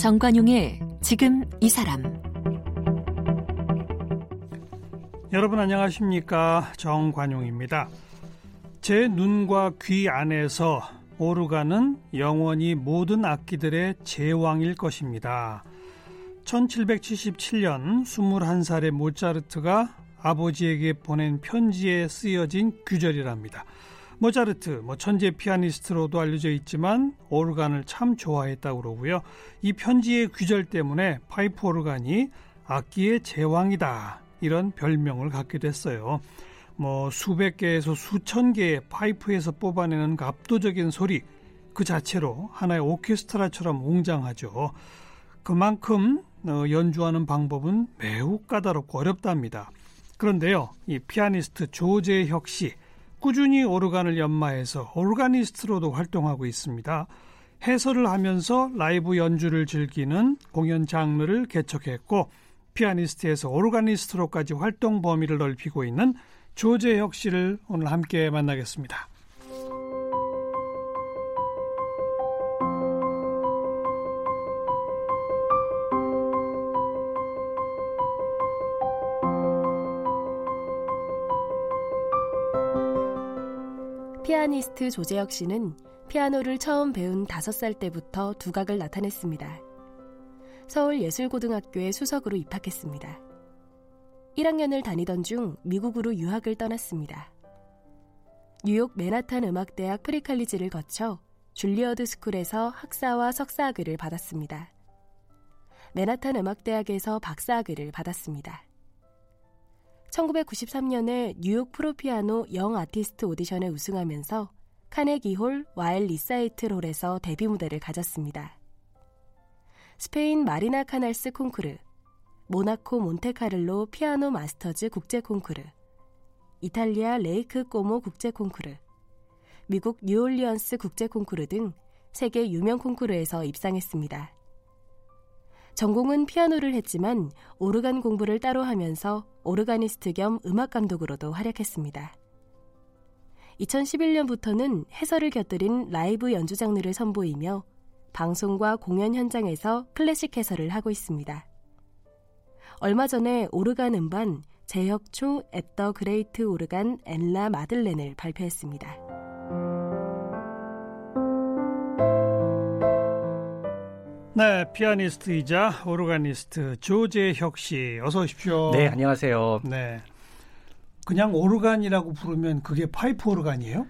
정관용의 지금 이 사람 여러분 안녕하십니까 정관용입니다. 제 눈과 귀 안에서 오르가는 영원히 모든 악기들의 제왕일 것입니다. 1777년 21살의 모차르트가 아버지에게 보낸 편지에 쓰여진 규절이랍니다. 모차르트, 뭐 천재 피아니스트로도 알려져 있지만 오르간을 참 좋아했다고 그러고요. 이 편지의 규절 때문에 파이프 오르간이 악기의 제왕이다. 이런 별명을 갖게 됐어요. 뭐 수백 개에서 수천 개의 파이프에서 뽑아내는 그 압도적인 소리 그 자체로 하나의 오케스트라처럼 웅장하죠. 그만큼 어, 연주하는 방법은 매우 까다롭고 어렵답니다. 그런데요, 이 피아니스트 조재혁 씨 꾸준히 오르간을 연마해서 오르가니스트로도 활동하고 있습니다. 해설을 하면서 라이브 연주를 즐기는 공연 장르를 개척했고 피아니스트에서 오르가니스트로까지 활동 범위를 넓히고 있는 조재혁 씨를 오늘 함께 만나겠습니다. 피아니스트 조재혁 씨는 피아노를 처음 배운 5살 때부터 두각을 나타냈습니다. 서울예술고등학교에 수석으로 입학했습니다. 1학년을 다니던 중 미국으로 유학을 떠났습니다. 뉴욕 맨하탄 음악대학 프리칼리지를 거쳐 줄리어드 스쿨에서 학사와 석사학위를 받았습니다. 맨하탄 음악대학에서 박사학위를 받았습니다. 1993년에 뉴욕 Pro Piano Young Artist 오디션에 우승하면서 카네기홀 Weill Recital Hall에서 데뷔 무대를 가졌습니다. 스페인 마리나 카날스 콩쿠르, 모나코 몬테카를로 피아노 Masters 국제 콩쿠르, 이탈리아 Lake Como 국제 콩쿠르, 미국 뉴올리언스 국제 콩쿠르 등 세계 유명 콩쿠르에서 입상했습니다. 전공은 피아노를 했지만 오르간 공부를 따로 하면서 오르가니스트 겸 음악 감독으로도 활약했습니다. 2011년부터는 해설을 곁들인 라이브 연주 장르를 선보이며 방송과 공연 현장에서 클래식 해설을 하고 있습니다. 얼마 전에 오르간 음반 제혁초 앳더 그레이트 오르간 엔라 마들렌을 발표했습니다. 네, 피아니스트이자 오르가니스트 조재혁 씨, 어서 오십시오. 네, 안녕하세요. 네, 그냥 오르간이라고 부르면 그게 파이프 오르간이에요?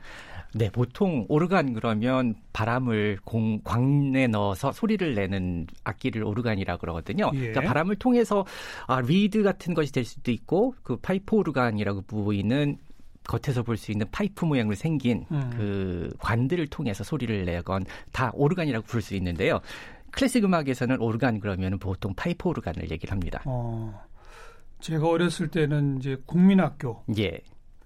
네, 보통 오르간 그러면 바람을 공, 광에 넣어서 소리를 내는 악기를 오르간이라 그러거든요. 예. 그러니까 바람을 통해서 아, 리드 같은 것이 될 수도 있고 그 파이프 오르간이라고 보이는 겉에서 볼 수 있는 파이프 모양으로 생긴 음. 그 관들을 통해서 소리를 내건 다 오르간이라고 부를 수 있는데요. 클래식 음악에서는 오르간 그러면 보통 파이프 오르간을 얘기를 합니다. 어, 제가 어렸을 때는 이제 국민학교 예.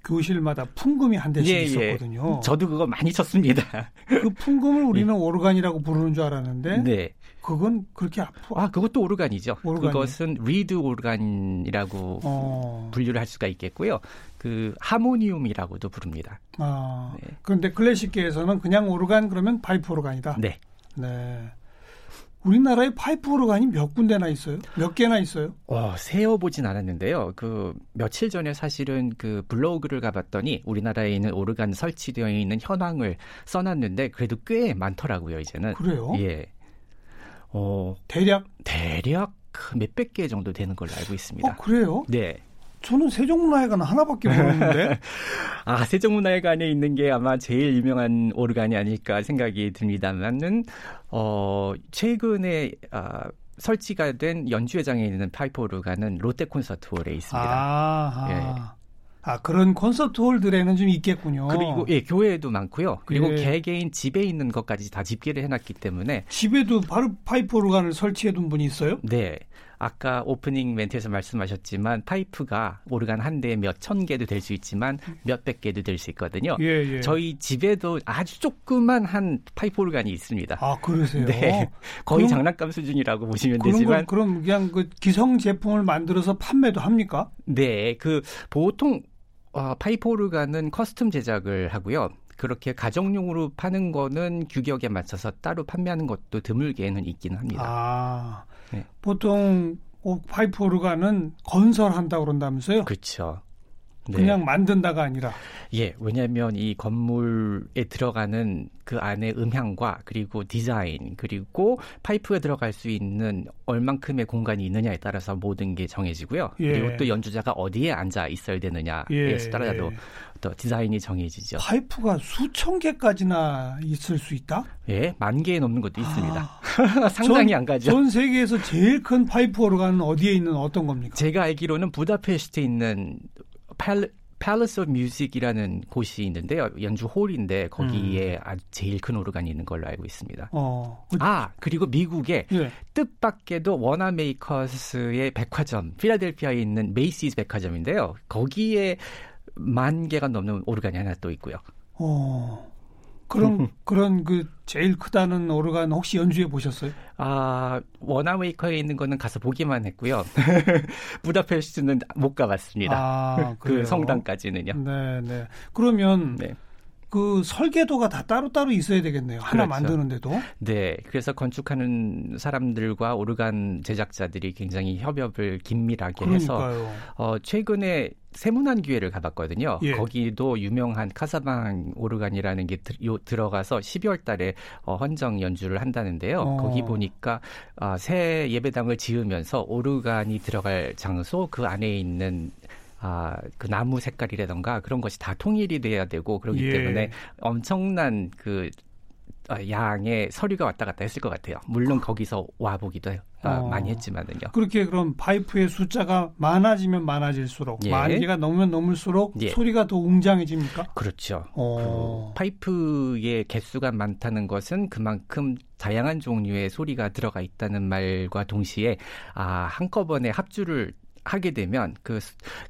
교실마다 풍금이 한 대씩 예, 있었거든요. 예. 저도 그거 많이 쳤습니다. 그 풍금을 우리는 오르간이라고 부르는 줄 알았는데 네. 그건 그렇게 아프. 아, 그것도 오르간이죠. 오르간이요? 그것은 리드 오르간이라고 어, 분류를 할 수가 있겠고요. 그 harmonium이라고도 부릅니다. 아, 네. 그런데 클래식계에서는 그냥 오르간 그러면 파이프 오르간이다. 네. 네. 우리나라에 파이프 오르간이 몇 군데나 있어요? 몇 개나 있어요? 어, 세어보진 않았는데요. 그 며칠 전에 사실은 그 블로그를 가봤더니 우리나라에 있는 오르간 설치되어 있는 현황을 써놨는데 그래도 꽤 많더라고요. 이제는. 그래요? 예. 어, 대략? 대략 몇백 개 정도 되는 걸로 알고 있습니다. 어, 그래요? 네. 저는 세종문화회관 하나밖에 모르는데. 아, 세종문화회관에 있는 게 아마 제일 유명한 오르간이 아닐까 생각이 듭니다만은, 어, 최근에, 아, 설치가 된 연주회장에 있는 파이프 오르간은 롯데 콘서트홀에 있습니다. 아, 예. 아, 그런 콘서트 홀들에는 좀 있겠군요. 그리고 예, 교회에도 많고요. 그리고 예. 개개인 집에 있는 것까지 다 집계를 해놨기 때문에 집에도 바로 파이프 오르간을 설치해둔 분이 있어요? 네. 아까 오프닝 멘트에서 말씀하셨지만 파이프가 오르간 한 대에 몇 천 개도 될 수 있지만 몇백 개도 될 수 있거든요. 예, 예. 저희 집에도 아주 조그만 한 파이프 오르간이 있습니다. 아, 그러세요? 네. 거의 그럼- 장난감 수준이라고 보시면 그런 되지만 걸 그럼 그냥 그 기성 제품을 만들어서 판매도 합니까? 네, 그 보통 어, 파이프 오르간은 custom 제작을 하고요. 그렇게 가정용으로 파는 거는 규격에 맞춰서 따로 판매하는 것도 드물게는 있기는 합니다. 아, 네. 보통 파이프 오르간은 건설한다고 그런다면서요? 그렇죠. 네. 그냥 만든다가 아니라. 예, 왜냐하면 이 건물에 들어가는 그 안에 음향과 그리고 디자인 그리고 파이프가 들어갈 수 있는 얼만큼의 공간이 있느냐에 따라서 모든 게 정해지고요. 예. 그리고 또 연주자가 어디에 앉아 있어야 되느냐에 예, 따라도 예. 또 디자인이 정해지죠. 파이프가 수천 개까지나 있을 수 있다? 예, 만 개에 넘는 것도 있습니다. 아, 상당히 전- 안 가죠. 전 세계에서 제일 큰 파이프 오르간은 어디에 있는 어떤 겁니까? 제가 알기로는 부다페스트에 있는 팔 Palace of Music이라는 곳이 있는데요. 연주 홀인데 음. 거기에 아주 제일 큰 오르간이 있는 걸로 알고 있습니다. 어, 그- 아, 그리고 미국에 예. 뜻밖에도 Wanamaker's의 백화점, 필라델피아에 있는 Macy's 백화점인데요. 거기에 만 개가 넘는 오르간이 하나 또 있고요. 어, 그런, 그런 그 제일 크다는 오르간 혹시 연주해 보셨어요? 아, 워너 메이커에 있는 거는 가서 보기만 했고요. 부다페스트는 못 가봤습니다. 아, 그? 성당까지는요. 네, 네. 그러면 네. 그 설계도가 다 따로따로 있어야 되겠네요. 하나 그렇죠. 만드는데도. 네, 그래서 건축하는 사람들과 오르간 제작자들이 굉장히 협업을 긴밀하게 해서 그러니까요. 어, 최근에 세문안 교회를 가봤거든요. 예. 거기도 유명한 카사방 오르간이라는 게 들, 요, 들어가서 12월 달에 어, 헌정 연주를 한다는데요. 어. 거기 보니까 아, 새 예배당을 지으면서 오르간이 들어갈 장소 그 안에 있는 아, 그 나무 색깔이라던가 그런 것이 다 통일이 돼야 되고 그렇기 예. 때문에 엄청난 그 아, 양의 서류가 왔다 갔다 했을 것 같아요. 물론 거기서 와 보기도 아, 어. 많이 했지만은요. 그렇게 그럼 파이프의 숫자가 많아지면 많아질수록 예. 만 개가 넘으면 넘을수록 예. 소리가 더 웅장해집니까? 그렇죠. 어. 그 파이프의 개수가 많다는 것은 그만큼 다양한 종류의 소리가 들어가 있다는 말과 동시에 아 한꺼번에 합주를 하게 되면 그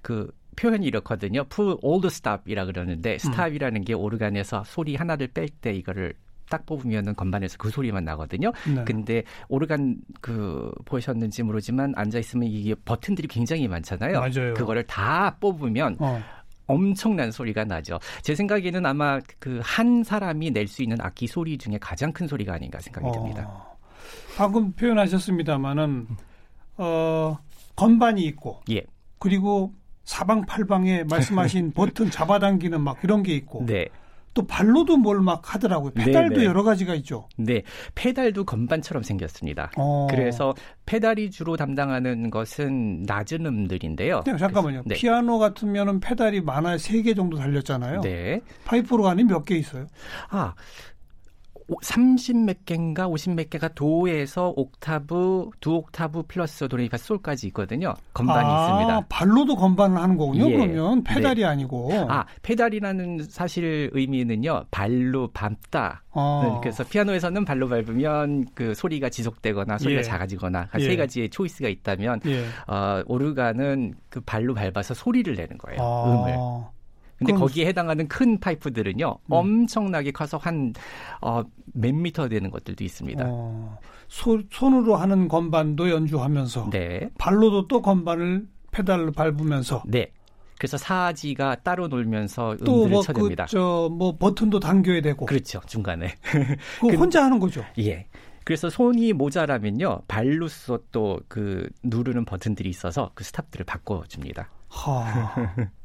그 표현이 이렇거든요. Pull all the stop이라 그러는데 stop이라는 게 오르간에서 소리 하나를 뺄 때 이거를 딱 뽑으면은 건반에서 그 소리만 나거든요. 네. 근데 오르간 그 보셨는지 모르지만 앉아 있으면 이게 버튼들이 굉장히 많잖아요. 맞아요. 그거를 다 뽑으면 어. 엄청난 소리가 나죠. 제 생각에는 아마 그 한 사람이 낼 수 있는 악기 소리 중에 가장 큰 소리가 아닌가 생각이 듭니다. 어. 방금 표현하셨습니다마는 어, 건반이 있고 예. 그리고 사방팔방에 말씀하신 버튼 잡아당기는 막 이런 게 있고 네. 또 발로도 뭘 막 하더라고요. 페달도 네, 네. 여러 가지가 있죠. 네. 페달도 건반처럼 생겼습니다. 어. 그래서 페달이 주로 담당하는 것은 낮은 음들인데요. 네, 잠깐만요. 네. 피아노 같으면은 페달이 많아야 세개 정도 달렸잖아요. 네. 파이프 오르간이 몇개 있어요? 아, 30몇 개인가 50몇 개가 도에서 옥타브, 두 옥타브 플러스 도레미파 솔까지 있거든요. 건반이 아, 있습니다. 발로도 건반을 하는 거군요. 예. 그러면 페달이 아니고. 아, 페달이라는 사실 의미는요. 발로 밟다. 어. 네, 그래서 피아노에서는 발로 밟으면 그 소리가 지속되거나 소리가 예. 작아지거나 한 예. 세 가지의 choice가 있다면 예. 어, 오르간은 그 발로 밟아서 소리를 내는 거예요. 아. 음을. 근데 그럼 거기에 해당하는 큰 파이프들은요. 음. 엄청나게 커서 한 어, 몇 미터 되는 것들도 있습니다. 어, 소, 손으로 하는 건반도 연주하면서 네. 발로도 또 건반을 페달로 밟으면서 네. 그래서 사지가 따로 놀면서 또 음들을 뭐 쳐냅니다. 그 저 뭐 버튼도 당겨야 되고 그렇죠. 중간에. 근- 혼자 하는 거죠. 예. 그래서 손이 모자라면요. 발로써 또 그 누르는 버튼들이 있어서 그 스탑들을 바꿔 줍니다. 하.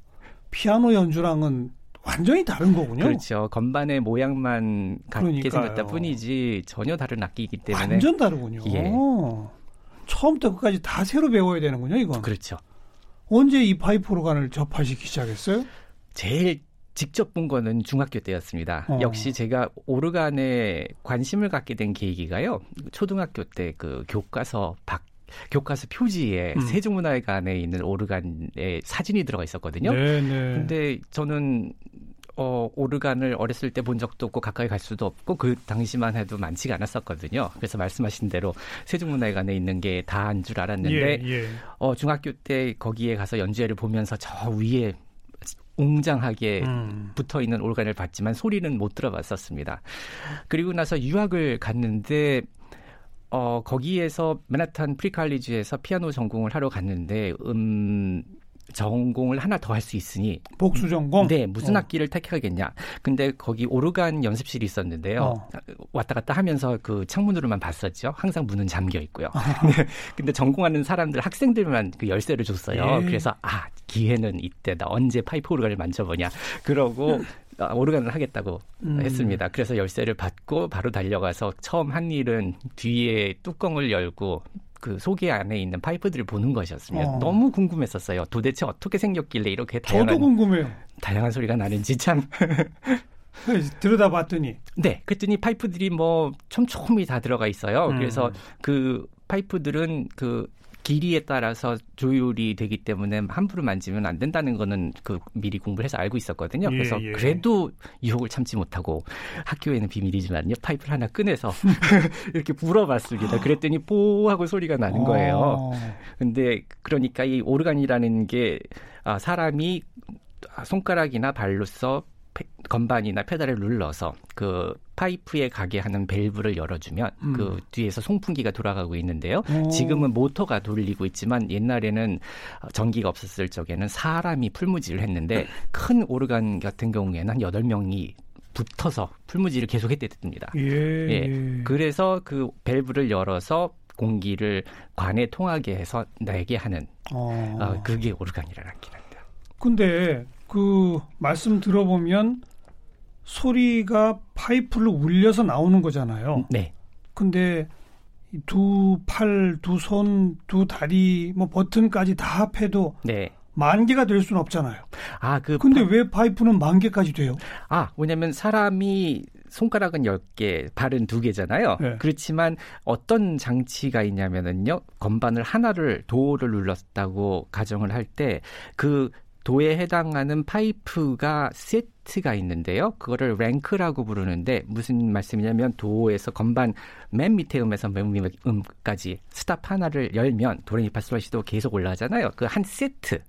피아노 연주랑은 완전히 다른 거군요. 그렇죠. 건반의 모양만 같게. 생겼다 뿐이지 전혀 다른 악기이기 때문에 완전 다르군요. 예. 처음부터 끝까지 다 새로 배워야 되는군요, 이건. 그렇죠. 언제 이 파이프 오르간을 접하시기 시작했어요? 제일 직접 본 거는 중학교 때였습니다. 어. 역시 제가 오르간에 관심을 갖게 된 계기가요. 초등학교 때 그 교과서 박 교과서 표지에 음. 세종문화회관에 있는 오르간에 사진이 들어가 있었거든요. 네, 네. 근데 저는 어, 오르간을 어렸을 때 본 적도 없고 가까이 갈 수도 없고 그 당시만 해도 많지가 않았었거든요. 그래서 말씀하신 대로 세종문화회관에 있는 게 다인 줄 알았는데 예, 예. 어, 중학교 때 거기에 가서 연주회를 보면서 저 위에 웅장하게 음. 붙어 있는 오르간을 봤지만 소리는 못 들어봤었습니다. 그리고 나서 유학을 갔는데 어 거기에서 맨하탄 프리칼리지에서 피아노 전공을 하러 갔는데 음 전공을 하나 더 할 수 있으니 복수 전공. 네, 무슨 어. 악기를 택하겠냐. 근데 거기 오르간 연습실이 있었는데요. 어. 왔다 갔다 하면서 그 창문으로만 봤었죠. 항상 문은 잠겨 있고요. 아. 네, 근데 전공하는 사람들 학생들만 그 열쇠를 줬어요. 예. 그래서 아 기회는 이때다. 언제 파이프 오르간을 만져보냐. 그러고 아, 오르간을 하겠다고 음. 했습니다. 그래서 열쇠를 받고 바로 달려가서 처음 한 일은 뒤에 뚜껑을 열고 그 속에 안에 있는 파이프들을 보는 것이었습니다. 어. 너무 궁금했었어요. 도대체 어떻게 생겼길래 이렇게 저도 다양한 궁금해요. 다양한 소리가 나는지 참. 들여다봤더니 네, 그랬더니 파이프들이 뭐 촘촘히 다 들어가 있어요. 음. 그래서 그 파이프들은 그 길이에 따라서 조율이 되기 때문에 함부로 만지면 안 된다는 거는 그 미리 공부를 해서 알고 있었거든요. 예, 그래서 예. 그래도 유혹을 참지 못하고 학교에는 비밀이지만요. 파이프를 하나 꺼내서 이렇게 불어봤습니다. 그랬더니 뽀 하고 소리가 나는 거예요. 어. 근데 그러니까 이 오르간이라는 게 아, 사람이 손가락이나 발로써 페- 건반이나 페달을 눌러서 그 파이프에 가게 하는 밸브를 열어주면 음. 그 뒤에서 송풍기가 돌아가고 있는데요. 오. 지금은 모터가 돌리고 있지만 옛날에는 전기가 없었을 적에는 사람이 풀무질을 했는데 큰 오르간 같은 경우에는 한 8명이 붙어서 풀무질을 계속 했댔답니다. 예. 예. 그래서 그 밸브를 열어서 공기를 관에 통하게 해서 나게 하는 어. 어, 그게 오르간이라는 악기랍니다. 근데 그 말씀 들어보면 소리가 파이프를 울려서 나오는 거잖아요. 네. 근데 두 팔, 두 손, 두 다리, 뭐 버튼까지 다 합해도 네. 만 개가 될 수는 없잖아요. 아, 그 근데 파- 왜 파이프는 만 개까지 돼요? 아, 왜냐면 사람이 손가락은 10개, 발은 2개잖아요. 네. 그렇지만 어떤 장치가 있냐면은요. 건반을 하나를 도를 눌렀다고 가정을 할 때 그 도에 해당하는 파이프가 세트가 있는데요. 그거를 rank라고 부르는데 무슨 말씀이냐면 도에서 건반 맨 밑에 음에서 맨 위에 음까지 stop 하나를 열면 도레미파솔라시도 계속 올라가잖아요. 그 한 세트.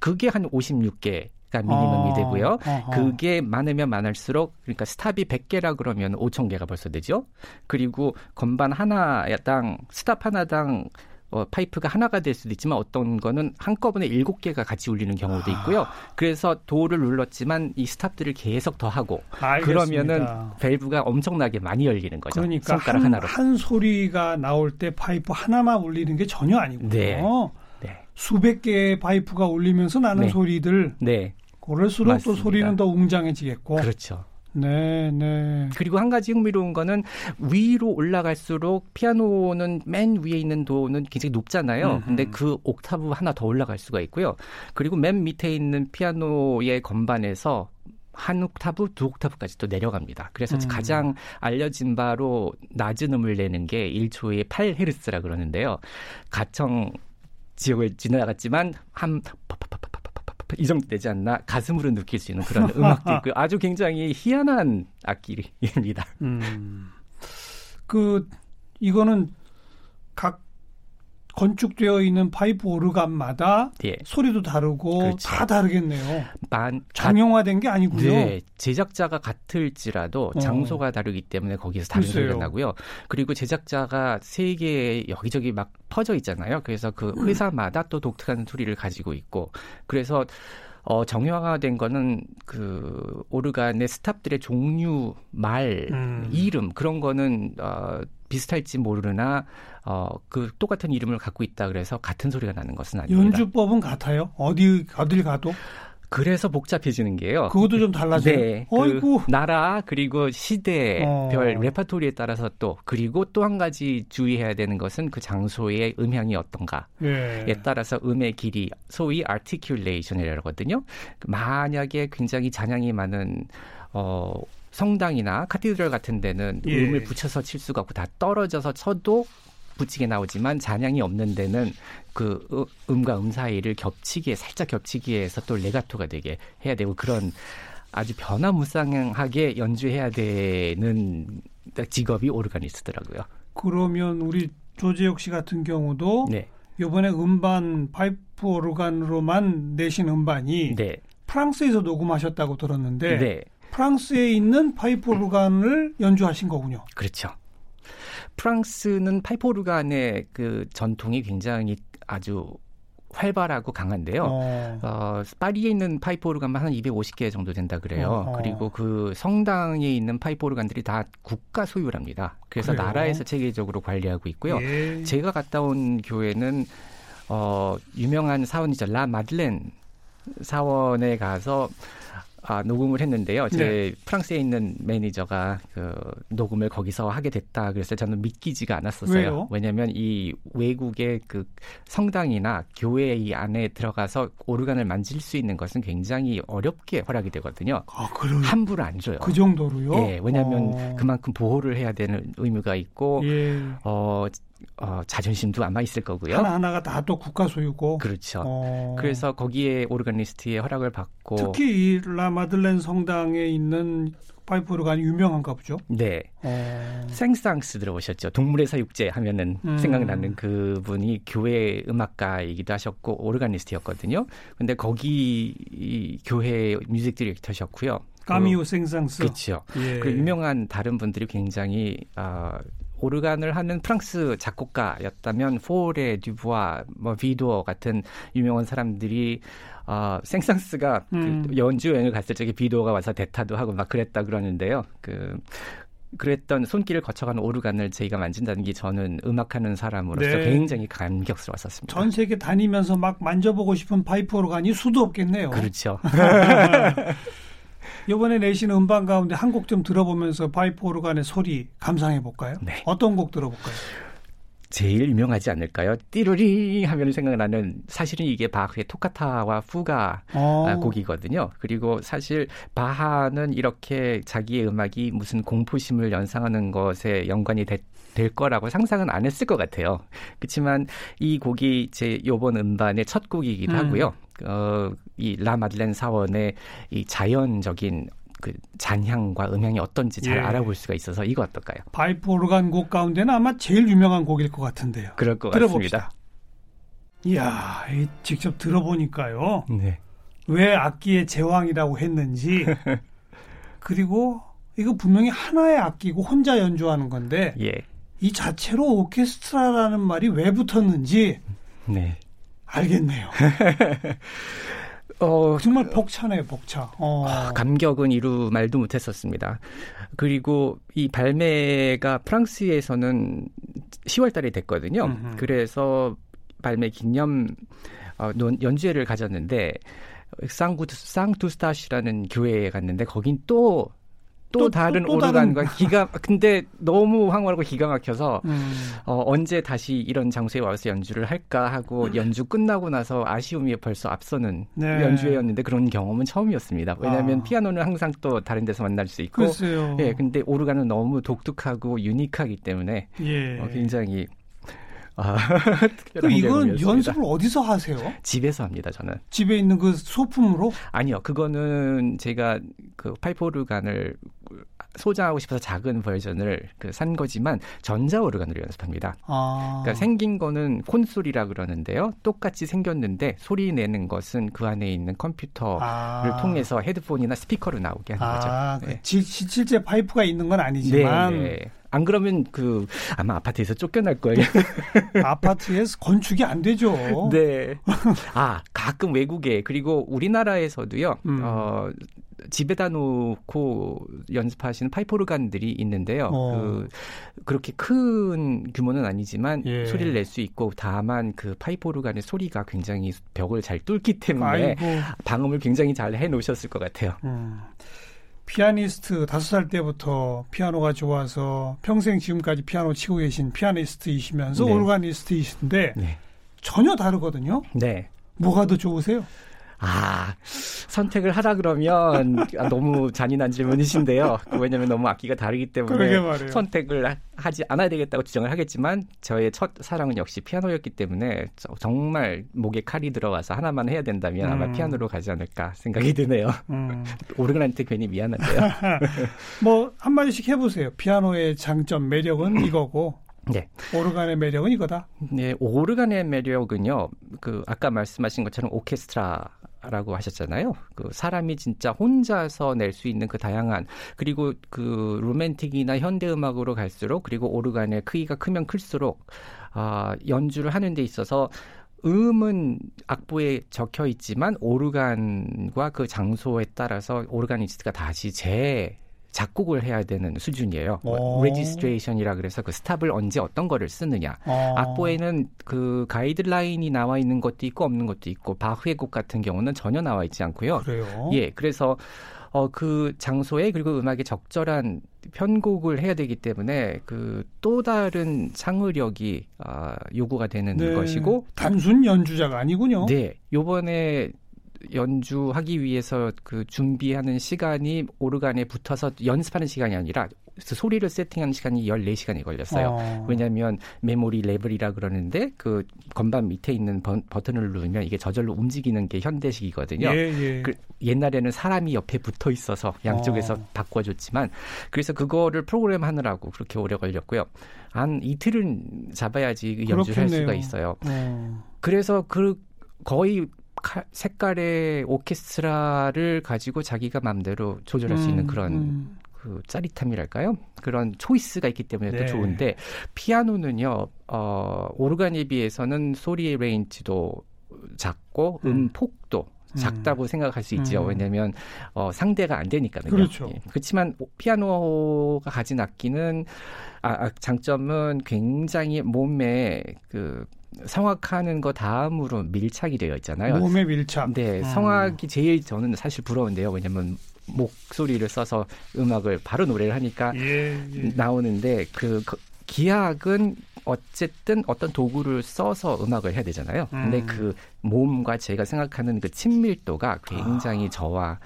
그게 한 56개 가 minimum이 아, 되고요. 아하. 그게 많으면 많을수록 그러니까 stop이 100개라 그러면 5천 개가 벌써 되죠. 그리고 건반 하나당 stop 하나당 어, 파이프가 하나가 될 수도 있지만 어떤 거는 한꺼번에 7개가 같이 울리는 경우도 있고요. 그래서 도를 눌렀지만 이 stop들을 계속 더 하고 알겠습니다. 그러면은 밸브가 엄청나게 많이 열리는 거죠. 그러니까 손가락 한, 하나로. 한 소리가 나올 때 파이프 하나만 울리는 게 전혀 아니군요. 네. 네. 수백 개의 파이프가 울리면서 나는 네. 소리들 네. 그럴수록 또 맞습니다. 소리는 더 웅장해지겠고. 그렇죠. 네, 네. 그리고 한 가지 흥미로운 거는 위로 올라갈수록 피아노는 맨 위에 있는 도는 굉장히 높잖아요. 음흠. 근데 그 옥타브 하나 더 올라갈 수가 있고요. 그리고 맨 밑에 있는 피아노의 건반에서 한 옥타브, 두 옥타브까지 또 내려갑니다. 그래서 음. 가장 알려진 바로 낮은 음을 내는 게 1초에 8헤르츠라 그러는데요. 가청 지역을 지나갔지만 한 파파파파 이 정도 되지 않나 가슴으로 느낄 수 있는 그런 음악도 있고 아주 굉장히 희한한 악기입니다. 음. 그 이거는 각 건축되어 있는 파이프 오르간마다 예. 소리도 다르고 그렇죠. 다 다르겠네요. 만 정형화된 게 아니고요. 네, 제작자가 같을지라도 어. 장소가 다르기 때문에 거기서 다른. 소리가 나고요. 그리고 제작자가 세계에 여기저기 막 퍼져 있잖아요. 그래서 그 음. 회사마다 또 독특한 소리를 가지고 있고 그래서 어, 정형화된 거는 그 오르간의 스탑들의 종류, 말, 음. 이름 그런 거는 어, 비슷할지 모르나 어, 그 똑같은 이름을 갖고 있다 그래서 같은 소리가 나는 것은 아닙니다. 연주법은 같아요. 어디 어딜 가도 그래서 복잡해지는 게요. 그것도 좀 달라져요. 네, 어이구. 그 나라 그리고 시대 어. 별 레파토리에 따라서 또 그리고 또 한 가지 주의해야 되는 것은 그 장소의 음향이 어떤가에 예. 따라서 음의 길이 소위 articulation이라고 하거든요. 만약에 굉장히 잔향이 많은 어 성당이나 카테드럴 같은 데는 예. 음을 붙여서 칠 수가 없고 다 떨어져서 쳐도 붙이게 나오지만 잔향이 없는 데는 그 으- 음과 음 사이를 겹치게 살짝 겹치게 해서 또 레가토가 되게 해야 되고 그런 아주 변화무쌍하게 연주해야 되는 직업이 오르가니스트더라고요. 그러면 우리 조재혁 씨 같은 경우도 네, 이번에 음반 파이프 오르간으로만 내신 음반이 네, 프랑스에서 녹음하셨다고 들었는데 네, 프랑스에 있는 파이프 오르간을 연주하신 거군요. 그렇죠. 프랑스는 파이프 오르간의 그 전통이 굉장히 아주 활발하고 강한데요. 어. 어, 파리에 있는 파이프 오르간만 한 250개 정도 된다 그래요. 어. 그리고 그 성당에 있는 파이프 오르간들이 다 국가 소유랍니다. 그래서 그래요? 나라에서 체계적으로 관리하고 있고요. 예. 제가 갔다 온 교회는 어, 유명한 사원이죠. 라 마들렌 사원에 가서 아, 녹음을 했는데요. 제 네. 프랑스에 있는 매니저가 그 녹음을 거기서 하게 됐다. 그래서 저는 믿기지가 않았었어요. 왜요? 왜냐하면 이 외국의 그 성당이나 교회 이 안에 들어가서 오르간을 만질 수 있는 것은 굉장히 어렵게 허락이 되거든요. 아, 그럼 함부로 안 줘요. 그 정도로요? 예, 왜냐하면 어. 그만큼 보호를 해야 되는 의무가 있고 예. 어 어, 자존심도 아마 있을 거고요. 하나하나가 다 또 국가 소유고. 그렇죠. 어. 그래서 거기에 오르간리스트의 허락을 받고. 특히 이 라마들렌 성당에 있는 파이프 오르간이 유명한가 보죠. 네. 어. 생상스 들어보셨죠. 동물의 사육제 하면은 음. 생각나는 그분이 교회 음악가이기도 하셨고 오르간리스트였거든요. 근데 거기 이 교회 music director셨고요. 까미유 생상스. 그렇죠. 예. 그 유명한 다른 분들이 굉장히 어, 오르간을 하는 프랑스 작곡가였다면 포레, 듀부아, 뭐 비도어 같은 유명한 사람들이 어, 생상스가 그 음. 그 연주 여행을 갔을 적에 비도어가 와서 대타도 하고 막 그랬다 그러는데요. 그 그랬던 손길을 거쳐가는 오르간을 저희가 만진다는 게 저는 음악하는 사람으로서 네. 굉장히 감격스러웠었습니다. 전 세계 다니면서 막 만져보고 싶은 파이프 오르간이 수도 없겠네요. 그렇죠. 이번에 내신 음반 가운데 한 곡 좀 들어보면서 파이프 오르간의 소리 감상해 볼까요? 네. 어떤 곡 들어볼까요? 제일 유명하지 않을까요? 띠르리 하면 생각나는 사실은 이게 바흐의 토카타와 푸가 어. 곡이거든요. 그리고 사실 바하는 이렇게 자기의 음악이 무슨 공포심을 연상하는 것에 연관이 됐, 될 거라고 상상은 안 했을 것 같아요. 그렇지만 이 곡이 제 요번 음반의 첫 곡이기도 음. 하고요. 어, 이 라마들렌 사원의 이 자연적인 그 잔향과 음향이 어떤지 잘 예. 알아볼 수가 있어서 이거 어떨까요? 바이프 오르간 곡 가운데는 아마 제일 유명한 곡일 것 같은데요. 그럴 것 들어봅시다. 같습니다. 이야, 직접 들어보니까요. 네. 왜 악기의 제왕이라고 했는지 그리고 이거 분명히 하나의 악기고 혼자 연주하는 건데 예. 이 자체로 오케스트라라는 말이 왜 붙었는지 네. 알겠네요. 어, 정말 벅차네요, 벅차. 어. 아, 감격은 이루 말도 못했었습니다. 그리고 이 발매가 프랑스에서는 10월 달에 됐거든요. 음흠. 그래서 발매 기념 어, 연주회를 가졌는데 쌍구 쌍투스타시라는 교회에 갔는데 거긴 또 또 또, 다른 또, 또 오르간과 다른... 기가 근데 너무 황홀하고 기가 막혀서 음. 어, 언제 다시 이런 장소에 와서 연주를 할까 하고 음. 연주 끝나고 나서 아쉬움이 벌써 앞서는 네. 연주회였는데 그런 경험은 처음이었습니다. 왜냐하면 아. 피아노는 항상 또 다른 데서 만날 수 있고 글쎄요. 예 근데 오르간은 너무 독특하고 유니크하기 때문에 예. 어, 굉장히 아, 그 이건 연습을 어디서 하세요? 집에서 합니다, 저는. 집에 있는 그 소품으로? 아니요, 그거는 제가 그 파이프 오르간을 소장하고 싶어서 작은 버전을 그 산 거지만 전자 오르간으로 연습합니다. 아. 그러니까 생긴 거는 콘솔이라 그러는데요. 똑같이 생겼는데 소리 내는 것은 그 안에 있는 컴퓨터를 아. 통해서 헤드폰이나 스피커로 나오게 하는 아, 거죠. 그 네. 그 실제 파이프가 있는 건 아니지만 네, 네. 안 그러면 그 아마 아파트에서 쫓겨날 거예요. 아파트에서 건축이 안 되죠. 네. 아 가끔 외국에 그리고 우리나라에서도요. 음. 어 집에다 놓고 연습하시는 파이프오르간들이 있는데요. 어. 그 그렇게 큰 규모는 아니지만 예. 소리를 낼 수 있고 다만 그 파이프오르간의 소리가 굉장히 벽을 잘 뚫기 때문에 아이고. 방음을 굉장히 잘 해놓으셨을 것 같아요. 음. 피아니스트 다섯 살 때부터 피아노가 좋아서 평생 지금까지 피아노 치고 계신 피아니스트이시면서 네. 오르가니스트이신데 네. 전혀 다르거든요. 네. 뭐가 더 좋으세요? 아, 선택을 하라 그러면 아, 너무 잔인한 질문이신데요. 왜냐하면 너무 악기가 다르기 때문에 선택을 하지 않아야 되겠다고 지정을 하겠지만 저의 첫 사랑은 역시 피아노였기 때문에 정말 목에 칼이 들어가서 하나만 해야 된다면 아마 음. 피아노로 가지 않을까 생각이 드네요. 음. 오르간한테 괜히 미안한데요. 뭐 한마디씩 해보세요. 피아노의 장점, 매력은 이거고 네. 오르간의 매력은 이거다. 네, 오르간의 매력은요. 그 아까 말씀하신 것처럼 오케스트라 라고 하셨잖아요. 그 사람이 진짜 혼자서 낼 수 있는 그 다양한 그리고 그 로맨틱이나 현대 음악으로 갈수록 그리고 오르간의 크기가 크면 클수록 아 연주를 하는 데 있어서 음은 악보에 적혀 있지만 오르간과 그 장소에 따라서 오르가니스트가 다시 재 작곡을 해야 되는 수준이에요. 오. registration이라 그래서 그 stop을 언제 어떤 거를 쓰느냐. 어. 악보에는 그 가이드라인이 나와 있는 것도 있고 없는 것도 있고 바흐의 곡 같은 경우는 전혀 나와 있지 않고요. 그래요. 예, 그래서 어, 그 장소에 그리고 음악에 적절한 편곡을 해야 되기 때문에 그 또 다른 창의력이 아, 요구가 되는 네. 것이고 단순 연주자가 아니군요. 네, 요번에 연주하기 위해서 그 준비하는 시간이 오르간에 붙어서 연습하는 시간이 아니라 그 소리를 세팅하는 시간이 14시간이 걸렸어요. 어. 왜냐하면 메모리 레벨이라 그러는데 그 건반 밑에 있는 버, 버튼을 누르면 이게 저절로 움직이는 게 현대식이거든요. 예, 예. 그 옛날에는 사람이 옆에 붙어 있어서 양쪽에서 어. 바꿔줬지만 그래서 그거를 프로그램 하느라고 그렇게 오래 걸렸고요. 한 이틀은 잡아야지 연주를 할 수가 그렇겠네요. 있어요. 어. 그래서 그 거의 칼- 색깔의 오케스트라를 가지고 자기가 마음대로 조절할 수 있는 음, 그런 음. 그 짜릿함이랄까요? 그런 choice가 있기 때문에 네. 또 좋은데 피아노는요. 어 오르간에 비해서는 소리의 range도 작고 음, 음. 폭도 작다고 생각할 수 있죠. 음. 왜냐하면 어, 상대가 안 되니까요. 그렇죠. 그렇지만 오- 피아노가 가진 악기는 아, 아, 장점은 굉장히 몸에 그 성악하는 거 다음으로 밀착이 되어 있잖아요. 몸의 밀착. 네, 음. 성악이 제일 저는 사실 부러운데요. 왜냐면 목소리를 써서 음악을 바로 노래를 하니까 예, 예. 나오는데 그그 기악은 어쨌든 어떤 도구를 써서 음악을 해야 되잖아요. 근데 음. 그 몸과 제가 생각하는 그 친밀도가 굉장히 아. 저와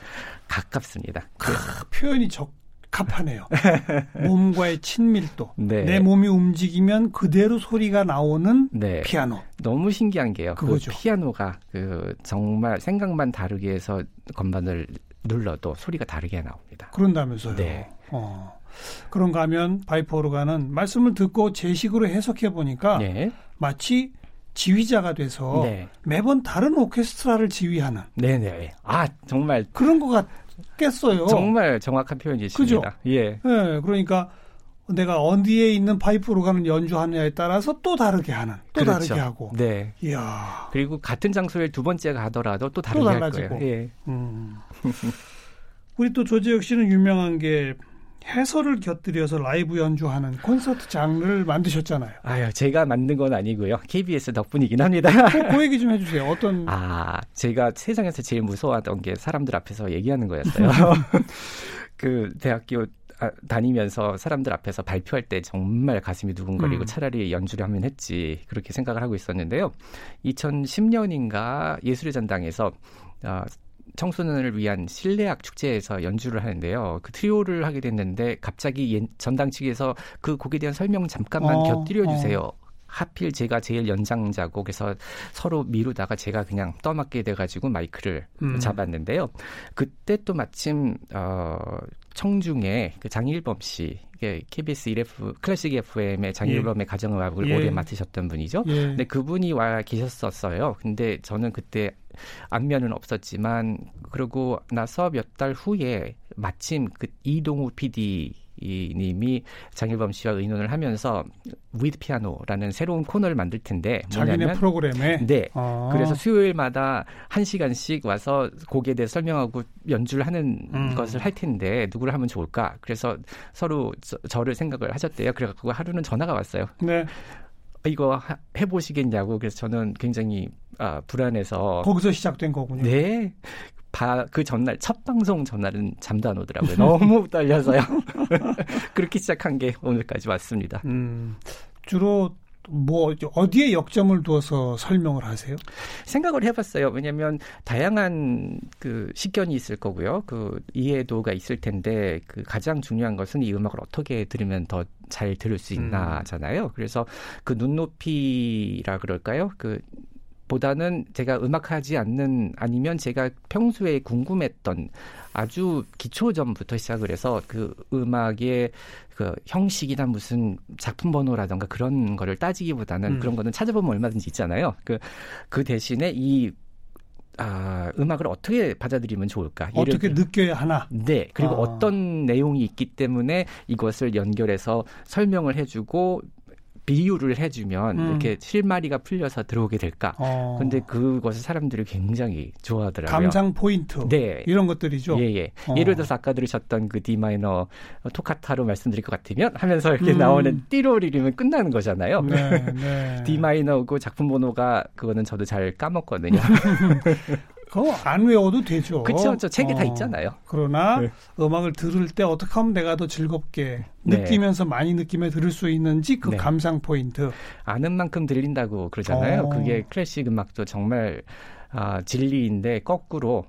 가깝습니다. 그- 표현이 적합하네요. 몸과의 친밀도. 네. 내 몸이 움직이면 그대로 소리가 나오는 네. 피아노. 너무 신기한 게요. 그 그거죠. 피아노가 그 정말 생각만 다르게 해서 건반을 눌러도 소리가 다르게 나옵니다. 그런다면서요. 네. 어. 그런가 하면 파이프 오르간은 말씀을 듣고 제 식으로 해석해 보니까 네. 마치 지휘자가 돼서 네. 매번 다른 오케스트라를 지휘하는 네, 네. 아, 정말 그런 것 같겠어요. 정말 정확한 표현이십니다. 예. 예, 그러니까 내가 어디에 있는 파이프 오르간을 연주하느냐에 따라서 또 다르게 하는, 또 그렇죠. 다르게 하고. 네. 이야, 그리고 같은 장소에 두 번째 가더라도 또 다르게 또할 달라지고. 거예요. 예. 음. 우리 또 조재혁 씨는 유명한 게 해설을 곁들여서 라이브 연주하는 콘서트 장르를 만드셨잖아요. 아유, 제가 만든 건 아니고요. KBS 덕분이긴 합니다. 그, 그 얘기 좀 해주세요. 어떤 아, 제가 세상에서 제일 무서워하던 게 사람들 앞에서 얘기하는 거였어요. 그 대학교 아, 다니면서 사람들 앞에서 발표할 때 정말 가슴이 두근거리고 음. 차라리 연주를 하면 했지 그렇게 생각을 하고 있었는데요. 2010년인가 예술의 전당에서 아, 청소년을 위한 실내악 축제에서 연주를 하는데요. 그 트리오를 하게 됐는데 갑자기 예- 전당 측에서 그 곡에 대한 설명 잠깐만 어, 곁들여 주세요. 하필 제가 제일 연장자고 그래서 서로 미루다가 제가 그냥 떠맡게 돼가지고 마이크를 음. 잡았는데요. 그때 또 마침 어, 청중에 그 장일범 씨, KBS 1F 클래식 FM의 장일범의 가정음악을 예. 오래 맡으셨던 분이죠. 예. 근데 그분이 와 계셨었어요. 근데 저는 그때 안면은 없었지만 그러고 나서 몇 달 후에 마침 그 이동우 PD 이 님이 장일범 씨와 의논을 하면서 위드 피아노라는 새로운 코너를 만들 텐데 자기네 뭐냐면 프로그램에 네. 어. 그래서 수요일마다 한 시간씩 와서 곡에 대해 설명하고 연주를 하는 음. 것을 할 텐데 누구를 하면 좋을까? 그래서 서로 저, 를 생각을 하셨대요. 그래갖고 하루는 전화가 왔어요. 네 이거 하- 해보시겠냐고. 그래서 저는 굉장히 아, 불안해서 거기서 시작된 거군요. 네. 바, 그 전날 첫 방송 전날은 잠도 안 오더라고요. 너무 떨려서요. 그렇게 시작한 게 오늘까지 왔습니다. 음, 주로 뭐 어디에 역점을 두어서 설명을 하세요? 생각을 해봤어요. 왜냐하면 다양한 그 식견이 있을 거고요. 그 이해도가 있을 텐데 그 가장 중요한 것은 이 음악을 어떻게 들으면 더 잘 들을 수 있나잖아요. 그래서 그 눈높이라 그럴까요? 그 보다는 제가 음악하지 않는 아니면 제가 평소에 궁금했던 아주 기초점부터 시작을 해서 그 음악의 그 형식이나 무슨 작품 번호라던가 그런 거를 따지기보다는 음. 그런 거는 찾아보면 얼마든지 있잖아요. 그, 그 대신에 이 아, 음악을 어떻게 받아들이면 좋을까? 어떻게 들- 느껴야 하나? 네. 그리고 아. 어떤 내용이 있기 때문에 이것을 연결해서 설명을 해주고 비유를 해주면 음. 이렇게 실마리가 풀려서 들어오게 될까? 어. 근데 그것을 사람들이 굉장히 좋아하더라고요. 감상 포인트. 네. 이런 것들이죠. 예, 예. 어. 예를 들어서 아까 들으셨던 그 D 마이너 토카타로 말씀드릴 것 같으면 하면서 이렇게 음. 나오는 띠로리리면 끝나는 거잖아요. 네, 네. D 마이너고 작품 번호가 그거는 저도 잘 까먹거든요. 그거 안 외워도 되죠. 그렇죠. 저 책에 어, 다 있잖아요. 그러나 네. 음악을 들을 때 어떻게 하면 내가 더 즐겁게 네. 느끼면서 많이 느끼며 들을 수 있는지 그 네. 감상 포인트. 아는 만큼 들린다고 그러잖아요. 어. 그게 클래식 음악도 정말 아, 진리인데 거꾸로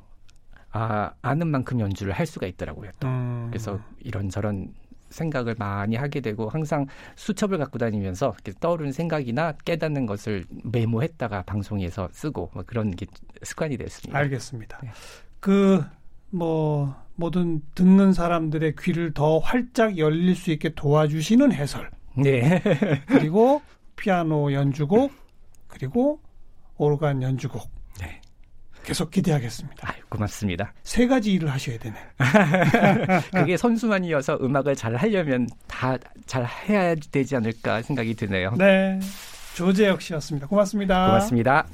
아, 아는 만큼 연주를 할 수가 있더라고요. 또. 음. 그래서 이런저런 생각을 많이 하게 되고 항상 수첩을 갖고 다니면서 떠오르는 생각이나 깨닫는 것을 메모했다가 방송에서 쓰고 뭐 그런 게 습관이 됐습니다. 알겠습니다. 네. 그뭐 모든 듣는 사람들의 귀를 더 활짝 열릴 수 있게 도와주시는 해설. 네. 그리고 피아노 연주곡 그리고 오르간 연주곡. 네. 계속 기대하겠습니다. 아유, 고맙습니다. 세 가지 일을 하셔야 되네. 그게 선수만이어서 음악을 잘 하려면 다 잘 해야 되지 않을까 생각이 드네요. 네. 조재혁 씨였습니다. 고맙습니다. 고맙습니다.